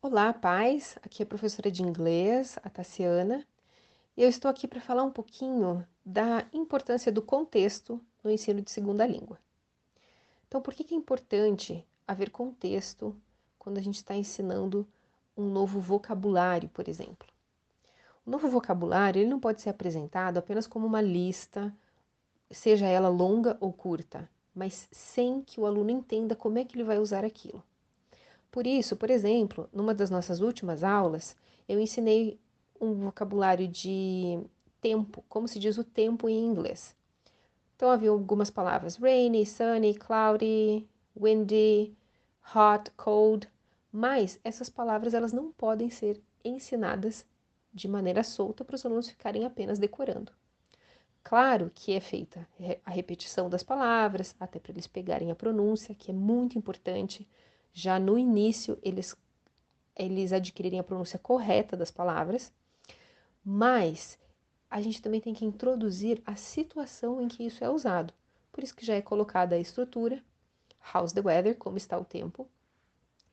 Olá, pais. Aqui é a professora de inglês, a Tassiana. E eu estou aqui para falar um pouquinho da importância do contexto no ensino de segunda língua. Então, por que é importante haver contexto quando a gente está ensinando um novo vocabulário, por exemplo? O novo vocabulário ele não pode ser apresentado apenas como uma lista, seja ela longa ou curta, mas sem que o aluno entenda como é que ele vai usar aquilo. Por isso, por exemplo, numa das nossas últimas aulas, eu ensinei um vocabulário de tempo, como se diz o tempo em inglês. Então havia algumas palavras: rainy, sunny, cloudy, windy, hot, cold, mas essas palavras elas não podem ser ensinadas de maneira solta para os alunos ficarem apenas decorando. Claro que é feita a repetição das palavras, até para eles pegarem a pronúncia, que é muito importante já no início eles, eles adquirirem a pronúncia correta das palavras, mas a gente também tem que introduzir a situação em que isso é usado. Por isso que já é colocada a estrutura, how's the weather, como está o tempo,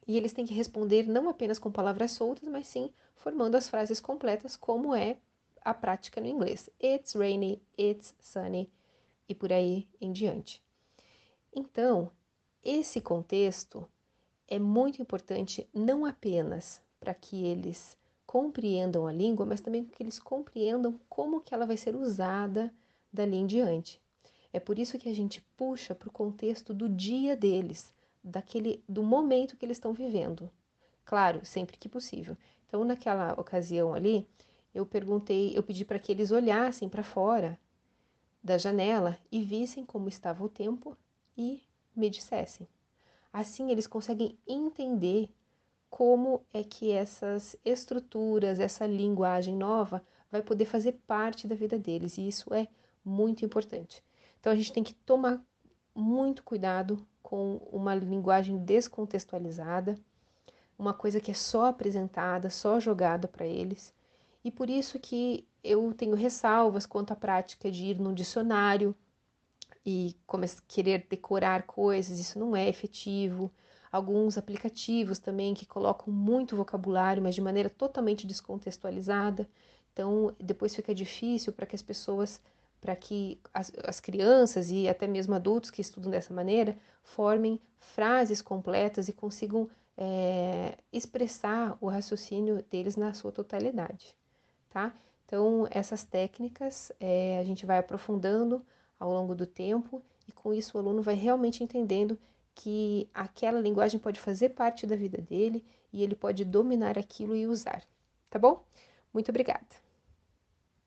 e eles têm que responder não apenas com palavras soltas, mas sim formando as frases completas, como é a prática no inglês. It's rainy, it's sunny e por aí em diante. Então, esse contexto é muito importante não apenas para que eles compreendam a língua, mas também que eles compreendam como que ela vai ser usada dali em diante. É por isso que a gente puxa para o contexto do dia deles, daquele do momento que eles estão vivendo. Claro, sempre que possível. Então, naquela ocasião ali, eu perguntei, eu pedi para que eles olhassem para fora da janela e vissem como estava o tempo e me dissessem. Assim, eles conseguem entender como é que essas estruturas, essa linguagem nova vai poder fazer parte da vida deles, e isso é muito importante. Então, a gente tem que tomar muito cuidado com uma linguagem descontextualizada, uma coisa que é só apresentada, só jogada para eles. E por isso que eu tenho ressalvas quanto à prática de ir num dicionário, e querer decorar coisas, isso não é efetivo. Alguns aplicativos também que colocam muito vocabulário, mas de maneira totalmente descontextualizada. Então, depois fica difícil para que as pessoas, para que as, as crianças e até mesmo adultos que estudam dessa maneira, formem frases completas e consigam é, expressar o raciocínio deles na sua totalidade, tá? Então, essas técnicas é, a gente vai aprofundando ao longo do tempo, e com isso o aluno vai realmente entendendo que aquela linguagem pode fazer parte da vida dele e ele pode dominar aquilo e usar. Tá bom? Muito obrigada.